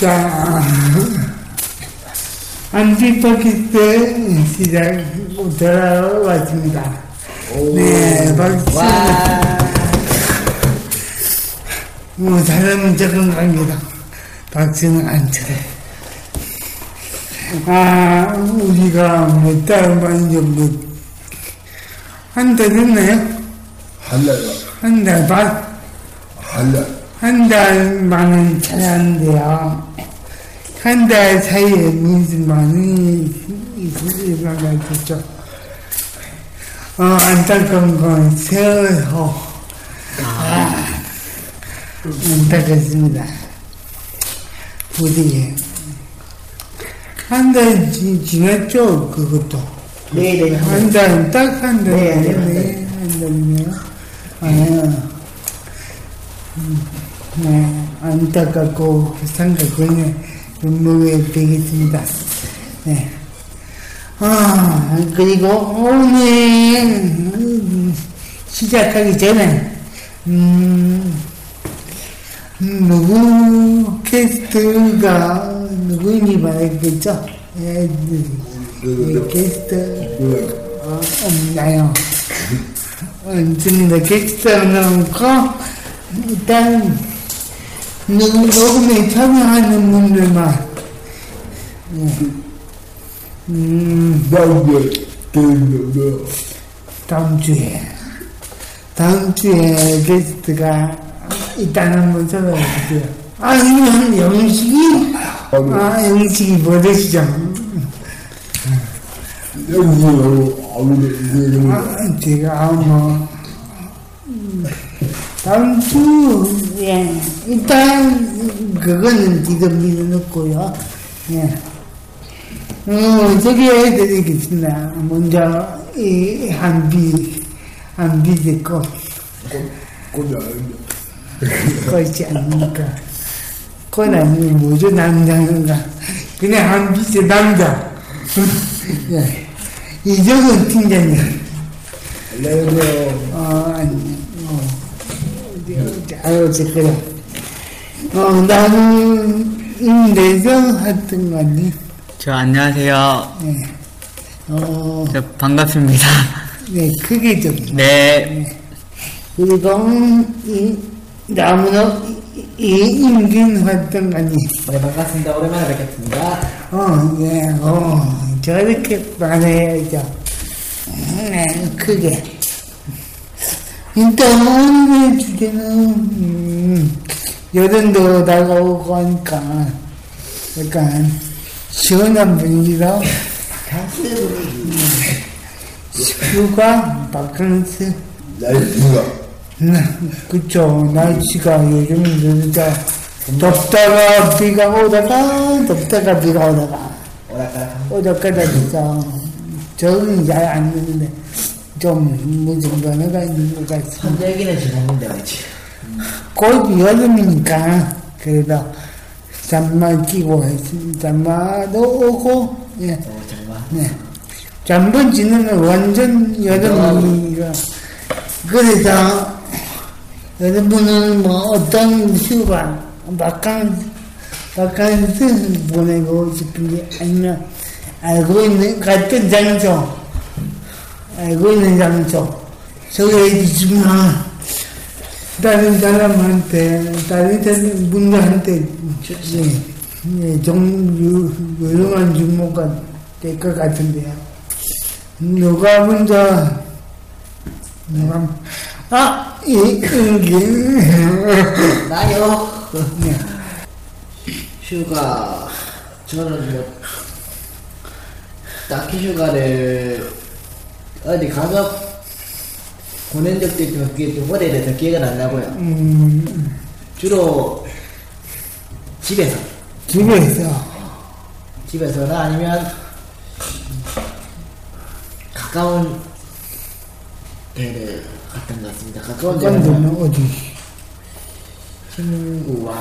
자, 안티파키스 시작 돌아왔습니다. 네, 박수. 뭐, 사람은 갑니다. 박수는 안 쳐요. 아, 우리가 몇달반 정도, 한달 됐나요? 한 달, 한달 반? 한 달. 한 달 만은 찾았는데요. 한 달 사이에 많이 일어나겠죠. 어, 안타까운 건 세월호. 아, 안타깝습니다. 부디에. 한달 지났죠, 그것도. 네네. 한 달, 딱 한 달. 네, 네, 네, 한 달이네요. 아, 음, 네, 안타깝고 상가군에 눈물이 되겠습니다. 네. 아, 그리고 오늘 음, 시작하기 전에, 음, 누구 캐스트가 누구인지 말했겠죠? 예, 예, 캐스트, 어, 없나요? 없습니다. 캐스트 넣고, 일단, 녹음에 참여하는 분들만, 예. 음, 다음 주에 다음 주에, 게스트가 일단 한번 설명해주세요. 아, 이건 영식이? 아, 영식이 뭐 되시죠? 여기서 아무도 이제 아, 제가 뭐, 주, 예, 일단, 그거는 지금 밀어놓고요. 예. 어, 저기 해드리겠습니다. 먼저, 이, 한비, 한비 듣고, 꽃이 아닌데. 그렇지 않습니까? 그건 아니면 뭐죠, 남자인가? 그냥 한비의 남자. 예. 이정은 팀장님. 안녕하세요. 어, 어디, 아유, 저, 그래. 어, 나는, 임대정 하여튼 간에, 저 안녕하세요. 네. 어, 저 반갑습니다. 네, 크게 좀. 네. 그리고, 이, 나무는, 이, 이 임긴 활동 간에, 네, 반갑습니다. 오랜만에 뵙겠습니다. 어, 예, 어, 저렇게 말해야죠. 네, 크게. 일단, 오늘의 주제는, 음, 여름도 다가오고 하니까, 약간, 시원한 분위기로, 음, 휴가, 바캉스, 날씨가. 음, 그쵸. 날씨가 요즘 진짜 덥다가 비가 오다가 덥다가 비가 오다가. 오다가다 적응이 잘 안 되는데 좀 무슨 변화가 있는 것 같습니다. 얘기는 지났는데 그렇지. 곧 여름이니까 그래도 잠만 끼고. 잠마도 오고 예. 정말. 네. 잠번 지나면 완전 여름이라. 그래서 여러분은 뭐 어떤 휴가, 바캉스, 바캉스 보내고 싶은지 아니면 알고 있는 같은 장소, 알고 있는 장소 소개해 주시면 다른 사람한테, 다른 분들한테 예, 예, 좀 유- 유용한 주모가 될 것 같은데요. 누가 먼저 누가 아, 이, 이게. 나요. 휴가 저는 뭐 딱히 휴가를 어디 가서 보낸 적도 있지만 그게 좀 오래돼서 기억은 안 나고요. 음, 주로 집에서 집에서. 집에서나 아니면 가까운 데를 갔던 것 같습니다. 가까운 데는 건드는 어디? 친구와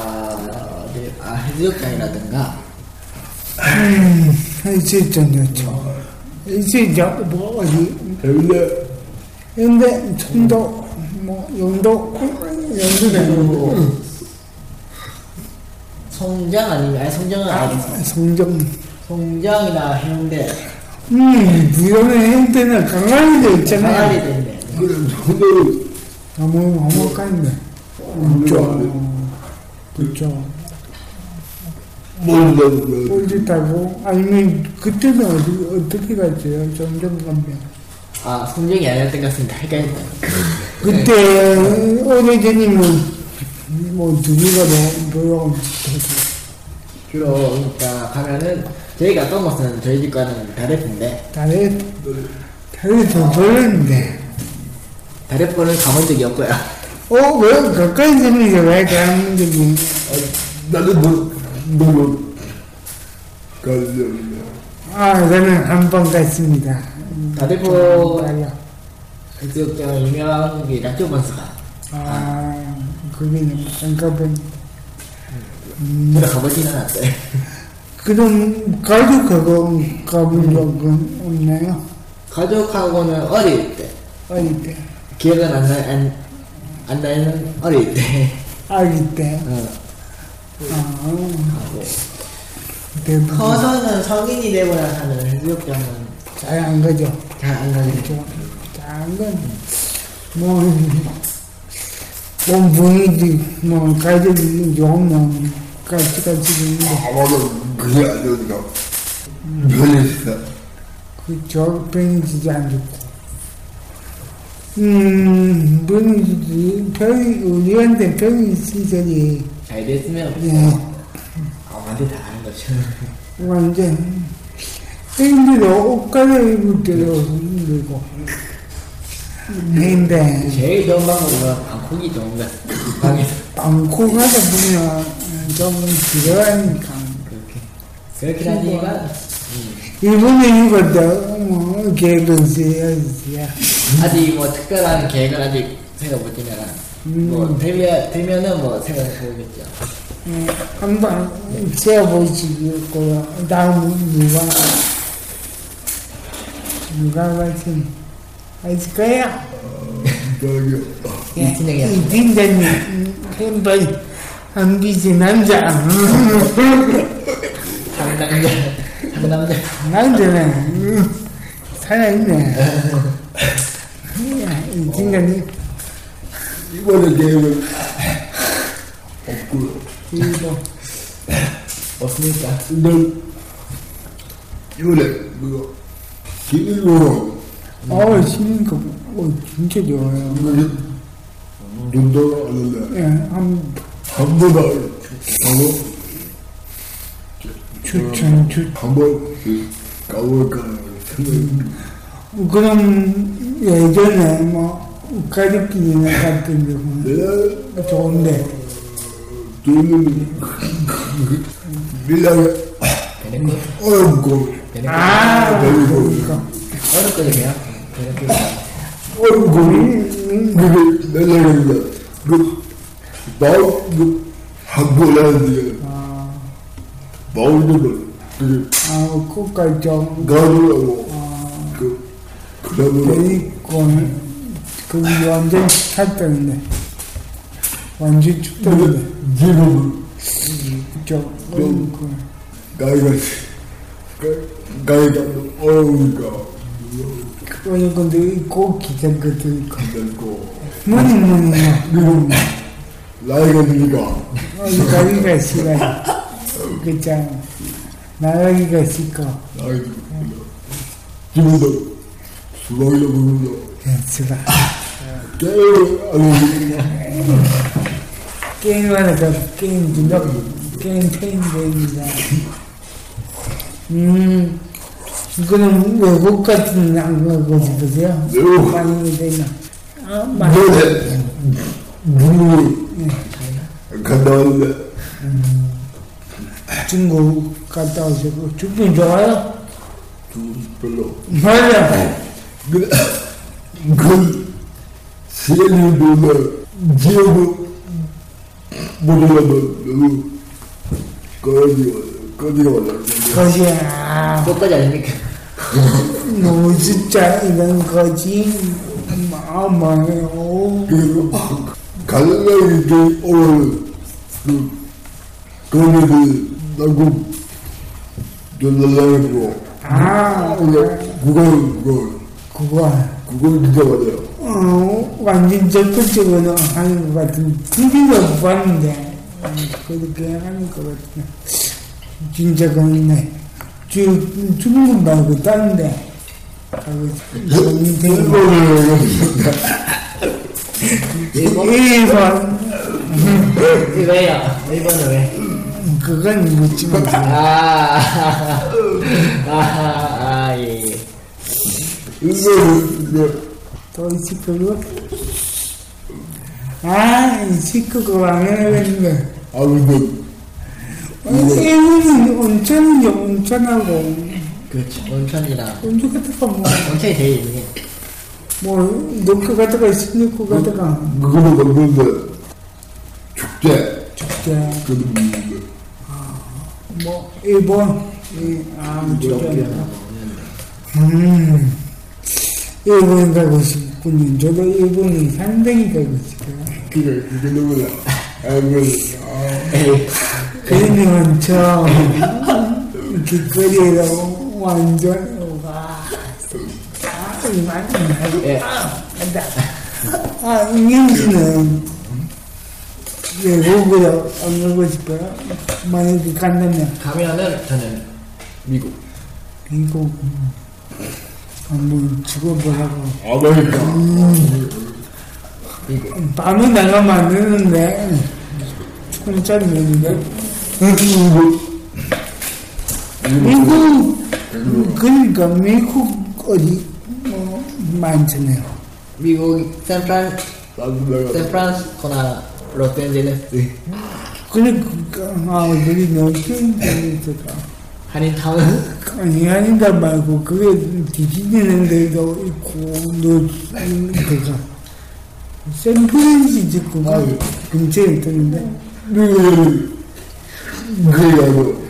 어디 아 해수욕장이라든가 음, 있었잖아요. 있었죠. 뭐, 어디? 근데 근데, 청도, 뭐, 영도, 영도 되고, 송장 아니면 아니 송장은 아니고 성정. 송장이나 해운대 음, 이거는 형태는 강아지도 강아지 있잖아요. 때문에 그래 저도 너무 험악한데. 그죠. 그 꼴지 타고, 아니면, 그때는 어디, 어떻게 갔어요? 가면. 아 송장이 아니었던 것 같습니다. 헷갈린다. 그때, 오래전이면, 뭐, 둘이가 뭐, 주로 그러니까 가면은 저희가 가까운 곳은 저희 집과는 다래포인데 다리, 다리 더 돌렸는데. 다래포는 가본 적이 없고요. 어, 왜, 가까이 있는데 왜 가는 적이. 나는 너 너무 가려면 아, 저는 한 번 갔습니다. 달라. 해수욕장 유명한 게 낙조 반스가 아, 그게 안 가본. 저도 가보지는 않았어요. 그럼 가족하고 가본 적은 없나요? 가족하고는 어릴 때 어릴 때, 기억은 안, 나, 안, 안 나는 어릴 때 아기 때. 어, 아, 커서는 성인이 되고 나서는 해수욕장은 잘안 가죠. 잘 안 가게 되죠. 잘안 가죠. 뭐, 온 분위기, 뭐, 가족이 좋으면 같이 같이 있는데, 아마도 그게 아니니까 변했어 그저 병이지지 안 좋고. 음, 병이지지, 병이, 우리한테 병이 있으니, 잘 됐으면 예. 아무한테 다 하는 거죠. 완전. 힘들어. 옷 갈아입을 때도 힘들고. 근데 제일 좋은 방법은 방콕이 좋은. 방에서. 방콕 하다 보면 좀 지루하니까. 그렇게. 그렇긴 하지만 일본에 이것도 뭐 계획은 있어야지 아직 뭐 특별한 계획은 아직 생각 못 되면 뭐 되면 되면은 뭐 생각해 보겠죠. 한번 세어보시고요 다음 누가 누가 같이 하실 거야? 저기 예, 이진영이 이 팀장님 햄버거 안 비지 남자. 상남자 상남자 남자는 음, 살아있네. 야, 이 팀장님 이번에 계획은 없고요. 이거 없습니까? 근데 이번에 그거 기일로 어 신거 어 진짜 좋아요. 눈도 하는데 예 한 한번 하고 추천 추 한번 가볼까 생각 그럼 예전에 뭐 가족끼리 갔던 적은 내가 좋은데. 돈은 거 어렵고 아 그러니까. 어렵거든요. 어렵고 그게 밀랑에 그 마음 그 한번 하는데 마음으로 그게 아 끝까지 좀 가더라고 그 데리 고그 완전 찼다는데 완전 춥다는데 지금 그쪽 그 나이가 나이가 어우가 어느 건데 꼭 기생 것도 있고. 됐고. 뭐니 뭐니 그리고 나이가 어디 가기가 싫어 그잖아 나가기가 싫고 나이도 지금도 수박이라 부르 면서 연수가 게임 아니 게임하는 그 게임 중독, 게임 페인입니다. 음, 이거는 외국 같은 안 가고 싶으세요? 외국. 많이 되나? 아. 이번에 중국 갔다 왔는데 중국 갔다 오시고, 중국 좋아요? 중국 별로 맞아. 그 세계일보는 지역을 모르려면 올라오는데 거지, 아, 끝까지 아닙니까? 너무 진짜 이런 거지. 마마요. 그리고 갈라기 그 오늘 그 거기들 남국 연락하고 아, 오늘 국어 그거 그거. 그거 진짜 맞아요. 어, 완전 적극적으로 하는 것 같은, TV도 못 봤는데, 음, 그렇게 하는 것 같네. 진짜 그렇네. 주, 중국 말고 다른데, 일본을 일본, 왜요? 일본은 왜? 그건 묻지만, 아, 아, 아, 예, 예. 일본을 또 시끄고 아, 시끄고 안 해야겠는데. 아무튼 일본은 온천이죠, 온천하고. 그렇죠. 온천이랑 온천 같다가 뭐, 온천이 제일 유명해. 뭐, 넣고 갔다가, 신놓고 갔다가, 그거는 없는데 축제 축제. 그런 있는데 뭐 일본 이, 아 유럽 진짜 뭐음 일본 가고 싶군요 저도 일본이 상당히 가고 싶어요. 그게 그게 너무나 아이고 그러면 저 길거리로 완전 와. 아, 이만 예. 간다. 아 임영씨는 외국으로 안 가고 싶어요? 만약에 간다면? 가면은 저는 미국. 미국 한번 죽어보라고. 아메리카 미국. 밤에 나가면 안 되는데 혼자 있는데 미국 그러니까 미국 어디 뭐 많잖아요. 미국 샌프란 나도 내가 샌프란시스코나 로스앤젤레스. 그러니까 아 우리 너게임에서가 한인타운 아니 아니다 말고 그게 뒤지는 데도 있고 너 그가 샌프란시스 코가 근처에 있던데. 미국이 그게 아니고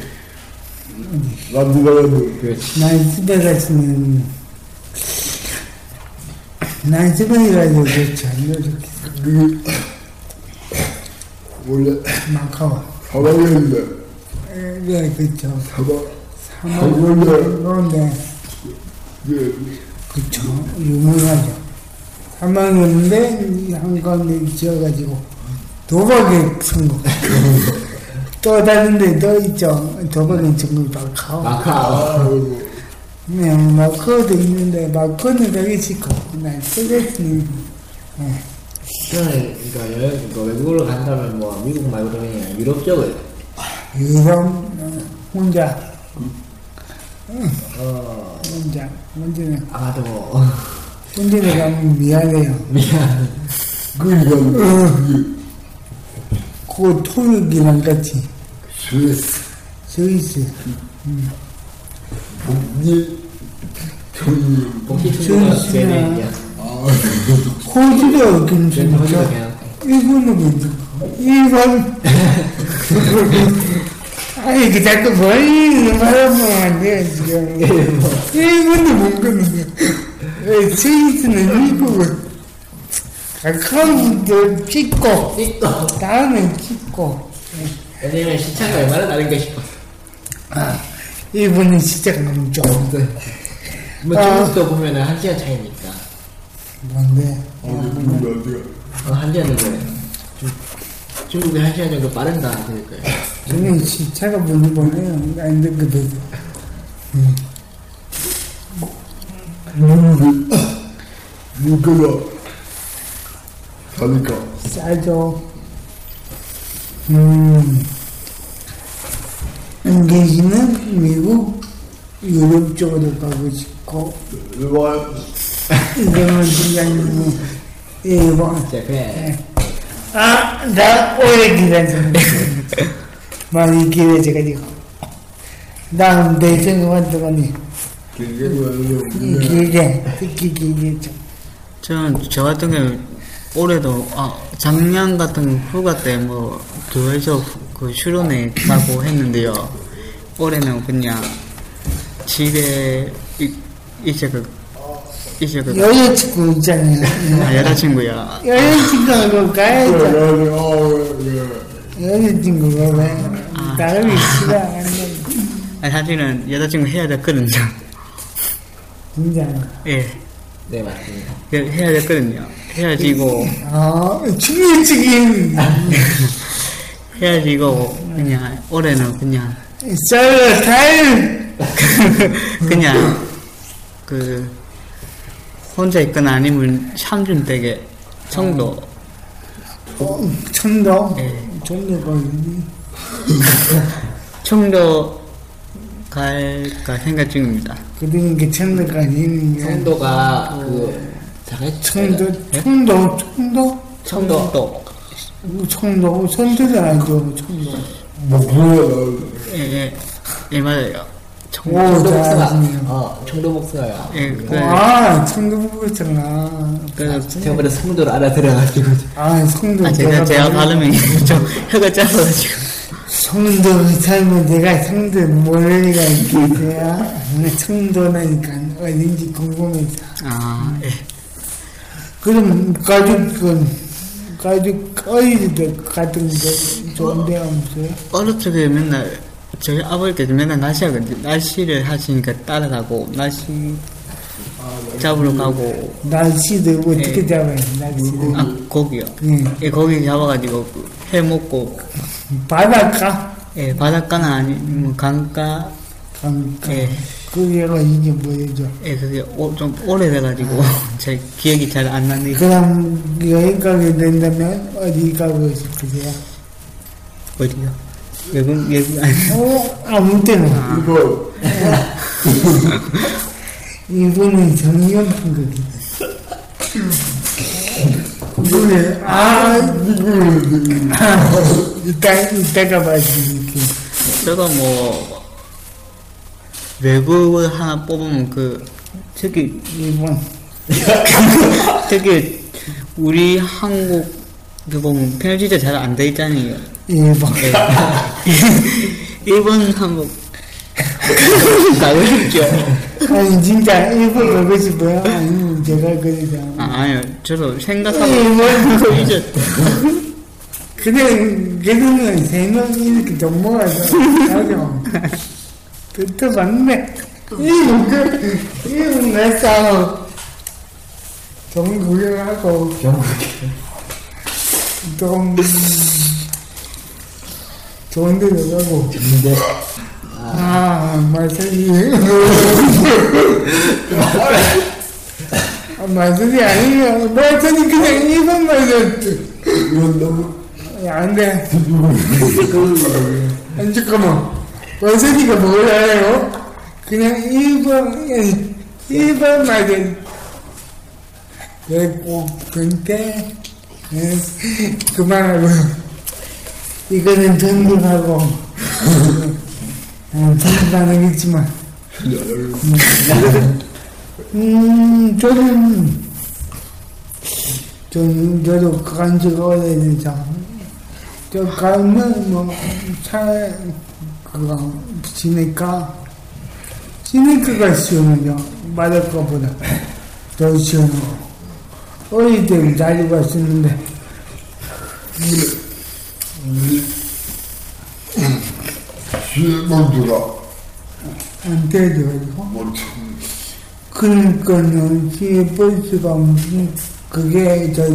나도 나가도 그렇지. 나이스베가스는 라스베가스 그렇지 않죠 그게 원래 마카오. 사막이었는데. 에, 네 그렇죠. 사방 사막은 그런데 예. 그렇죠. 유명하죠. 사막인데 한가운데 지어가지고 도박의 천국 또 다른 데도 있죠. 도박의 천국 마카오. 마카오. 네, 마카오도 있는데 마카오는 가기 싫고 네. 저는 그러니까 여행 그러니까 외국으로 간다면 뭐 미국 말고도 그냥 유럽 쪽을 어, 혼자. 어 혼자. 혼자는. 아마도. 뭐 혼자는 가면 미안해요. 미안. 그게. 그 토익이랑 같이. 스위스. 스위스. 친구가 스위스나-. 호주도 그냥 일본은 괜찮고 일본 아니 그 자꾸 머리를 말하면 안 돼요 지금 일본도 못 끊는데 왜 스위스는 미국은 가까운 찍고 찍고 다음은 찍고 왜냐면 시차가 얼마나 다른가 싶어. 아, 일본은 진짜 너무 좀뭐 아. 중국도 보면은 한 시간 차이니까. 뭔데 북미 어디가 어, 한 시간 정도. 중- 중국이 한 시간 정도 빠른다 거예요. 저는 시차가 뭔지 몰라요. 안 듣거든 미국이 미국가 하니까. 싸죠. 음, 대신은 미국, 유럽 쪽으로 가고 싶고, 일반 이거는 그냥 뭐, 일본. 재팬. 아, 나 오래 기다렸는데. 많이 기다려가지고. 다음 대선 동안 동안이 길게 보여요. 길게, 특히 길게 좀. 저는 저 같은 경우 올해도 아 작년 같은 휴가 때 뭐 교회에서 그 수련회 가고 했는데요. 올해는 그냥 집에 이- 이제 그 이제 그 여자친구 있잖아요. 아, 여자친구야. 여자친구하고 가야죠. 그래가지고 여자친구가 왜 나를 싫어하는 아니, 사실은 여자친구 해야 됐거든요. 진짜. 예, 네, 맞습니다. 해- 해야 됐거든요. 헤어지고 아, 충격적인 헤어지고 그냥 올해는 그냥 썰 타임. 그냥 그 혼자 있거나 아니면 삼촌 댁에 청도 어, 청도. 예. 청도가 어디? 청도 갈까 생각 중입니다. 그러니까 청도가 아니는 게. 청도가 그 자가 청도, 청도, 청도? 청도 청도, 청도는 아니죠, 청도. 뭐 그래요. 예예 예, 맞아요. 청 오, 청도 복숭아. 잘하시네요. 어, 청도 복숭아요. 예, 그, 아, 청도 부부잖아. 그, 저번에 성도를 알아들어가지고. 아, 성도. 아, 제가, 제가 발음이 좀 혀가 짧아가지고. 성도 살면 내가 성도 모를 리가 있겠어요? 청도라니까 어딘지 궁금해서. 아, 예. 그럼 가족은, 가족, 어이들 같은 거 좋은 데 없어요? 어릴 적에 맨날, 저희 아버지께서 맨날 하거든요. 낚시를 하시니까 따라가고, 낚시 잡으러 가고, 날씨도 어떻게 예. 잡아요, 날씨도. 아, 고기요. 예. 예, 고기 잡아가지고, 그해 먹고, 바닷가? 예, 바닷가나 아니면 강가, 강가. 예. 그게가 이게 뭐죠? 예, 그게 오, 좀 오래돼가지고, 제 기억이 잘 안 나는데, 그럼 여행 가게 된다면 어디 가고 싶으세요? 어디요? 외국, 외국, 아니, 어, 아무 때나. 이거 이거는 정리용품 거기. 이거는, 아, 이따, 이따가 봐야지, 이렇게. 저도 뭐, 외국을 하나 뽑으면 그, 특히, 일본. 특히, 우리 한국, 그 보면 편집자 잘안 돼 있잖아요. 일본. 예. 일본 한국, 가고 싶죠. 아니, 진짜 일본 가고 싶어요? 아니면 제가 그러자. 아, 아니요. 저도 생각하고, 일본 그 이제, 그냥, 그러면 세명 이렇게 좀 모아서 가죠. 그때 맞네. 일본, 그, 일본 가서, 좀 구경하고, 좀, 좋은 데로 가고. 아, 말씀이. 아, 말씀이 아니에요. 말씀이 그냥 일본 말이었지. 이건 너무 야, 안 돼. 잠깐만. 뭘 알아요? 그냥 일본, 일본 말은, 왜꼭 근데, 예, 그만하고, 이거는 존중하고, 어, 존중하는 있지만, 음, 저는, 좀, 저도 간 지가 오래되죠. 저 가면 뭐 차에 그거 지니까 지니까가 시원하죠. 마을 거보다 더 시원하고 때는 자주 갔었는데. 실망주가 안 돼가지고? 그러니까는 버스가 무슨 그게 저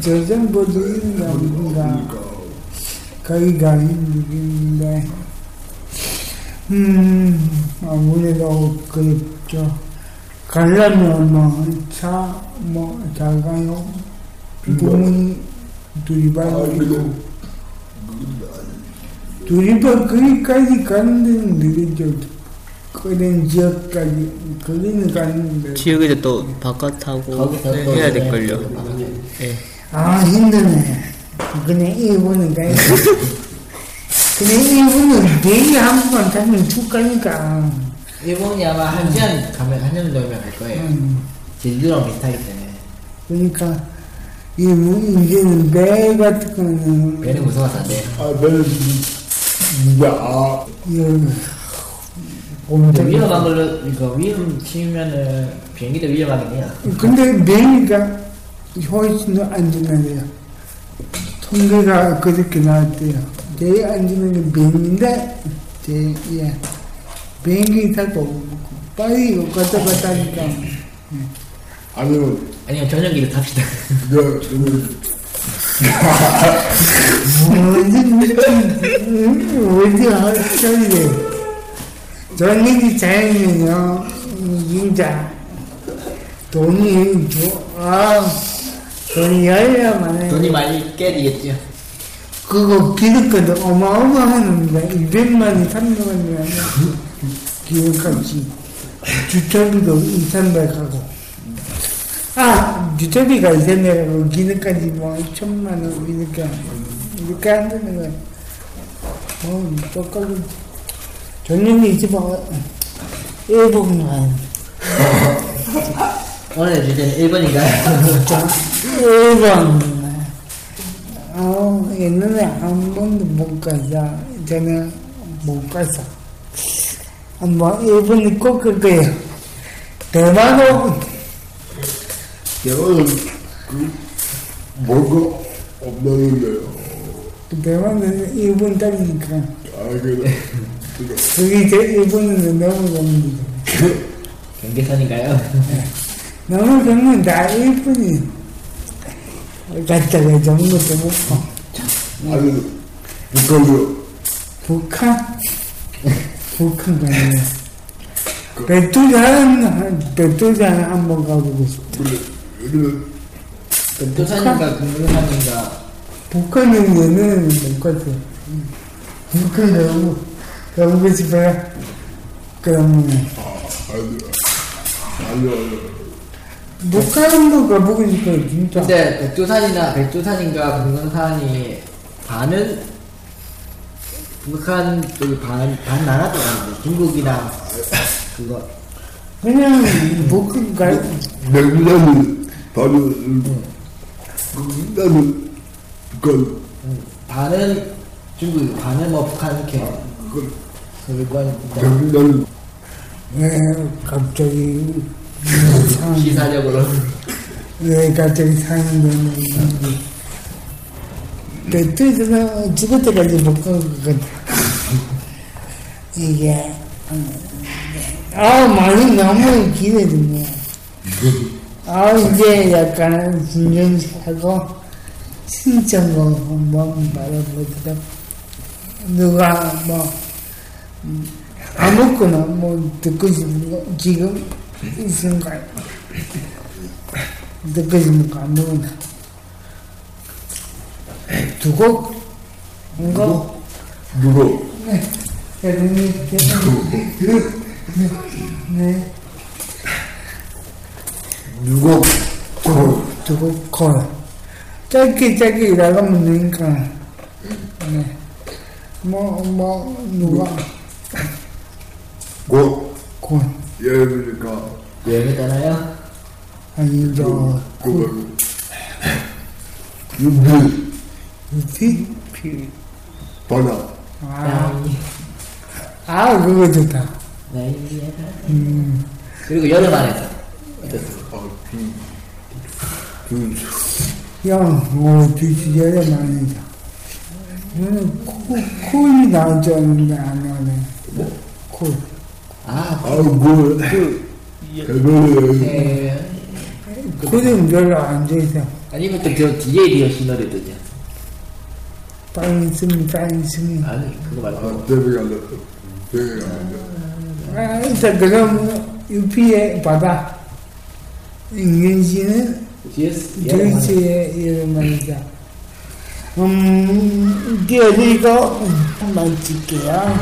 저정버스 있나 뭔가 거기가 있는데. 음 아무래도 그저 가려면 뭐차 뭐 작아요 부모님 둘이 아, 반이고 둘이 반 거기까지 가는 데는 느리죠. 그런 지역까지 거기는 가는데 지역에서 또 바깥하고 해야 될걸요. 바깥에. 예. 아 힘드네. 그냥 일본은 가야 돼. 그냥 일본은 대기 한 번만 타면 쭉 가니까. 일본이 아마 한 시간 가면 한 시간 정도면 갈 거예요. 음. 제주도랑 비슷하기 때문에 그러니까 이 이제는 배 같은 거는 배는 무서워서 안 돼. 아, 진짜, 아, 이런 근데 위험한 걸로 이거 위험 치면은 비행기도 위험하긴 해요. 근데 배니까 훨씬 더 안전하대요. 통계가 그렇게 나왔대요. 제일 안전한 게 비행기인데 제 예. 비행기 타고 빨리 갔다 갔다 하니까 아니면, 아니면 전용기를 탑시다. 소리래. 전력이 자연이요 진짜 돈이 좋아 돈이 열려 많아요. 돈이 많이 깨지겠죠. 그거 기름값도 어마어마하는데 200만이 300만이 기름값이 주차비도 2, 300 하고 아 주차비가 2, 300하고 기름값이 뭐 1천만 원 이렇게 이렇게 한다는 거야 어 똑같은 전년이 집어 일본만 오늘 주제는 1번인가요? 자, 일본. 어, 옛날에 한 번도 못 가서, 저는 못 가서. 한번 일본에 꼭갈 거예요. 대만은, 내가는, 그, 뭔가 없나는데요. 대만은 일본 땅이니까. 아, 그래. 그게 제 일본은 너무 좋은데. 경계선인가요? 너무 좋으면 다 일본이. 갔다가 좋은 것도 먹고. 아니, 북한도, 북한? 북한 가네. 백두산, 백두산 한번 가보고 싶다. 그래, 금토산인가 금강산인가 북한은 얘는 못 갔어. 북한 가고, 가보고 싶어요. 그러면, 아니, 아니, 아니. 북한 한번 가보고 싶어요, 진짜. 근데 백두산이나 백두산인가 금강산이 반은 북한 쪽이 반, 반 나눠더라고요. 중국이랑 그거 그냥, 북한 가, 맥주자는 바로, 나는, 그, 반은 중국, 반은 뭐 북한 이렇게 그, 그건 맥주자는, 왜 갑자기, 상, 시사적으로 왜 갑자기 사는 거는, 백두산 죽을 때까지 못간것 같아. 이게, 아, 많이 너무 기대되네. 아, 이제 약간 진정하고 신청거 한번 말해보자. 누가 뭐, 음, 아무거나 뭐 듣고 싶은 거 지금 있으니까 듣고 싶은 거 아무거나. 두 곡? 한 곡? 누구, 대단히, 네. 누구, 그, 두고 콜 짧게 짧게 나가면 되니까 네. 뭐, 뭐, 누가 고, 콜 예를 들니까, 여행했잖아요. 아니 저 그, 윤비, 피? 피. 바나, 아, 아 그거 좋다 나이지에라. 음, 그리고 여름 안에서 어땠어? 아, 그, 그, 형, 어, 주시 여러 많이 자 저는 코, 나올 줄 알았는데 안 나오네 콜 아, 아, 뭐, 대단해. 예. 콜은 별로 안 돼서 아니면 또저 DJ 디오시 노래도요. 빵 있으면 빵 있으면 아니 그거 말고 아, 대비가 안 됐어. 대비가 안 됐어. 아, 일단 그럼 UP에 받아. 인간지는 전체의 이름입니다. 음, 이게 어디가 음, 한번 찍게요.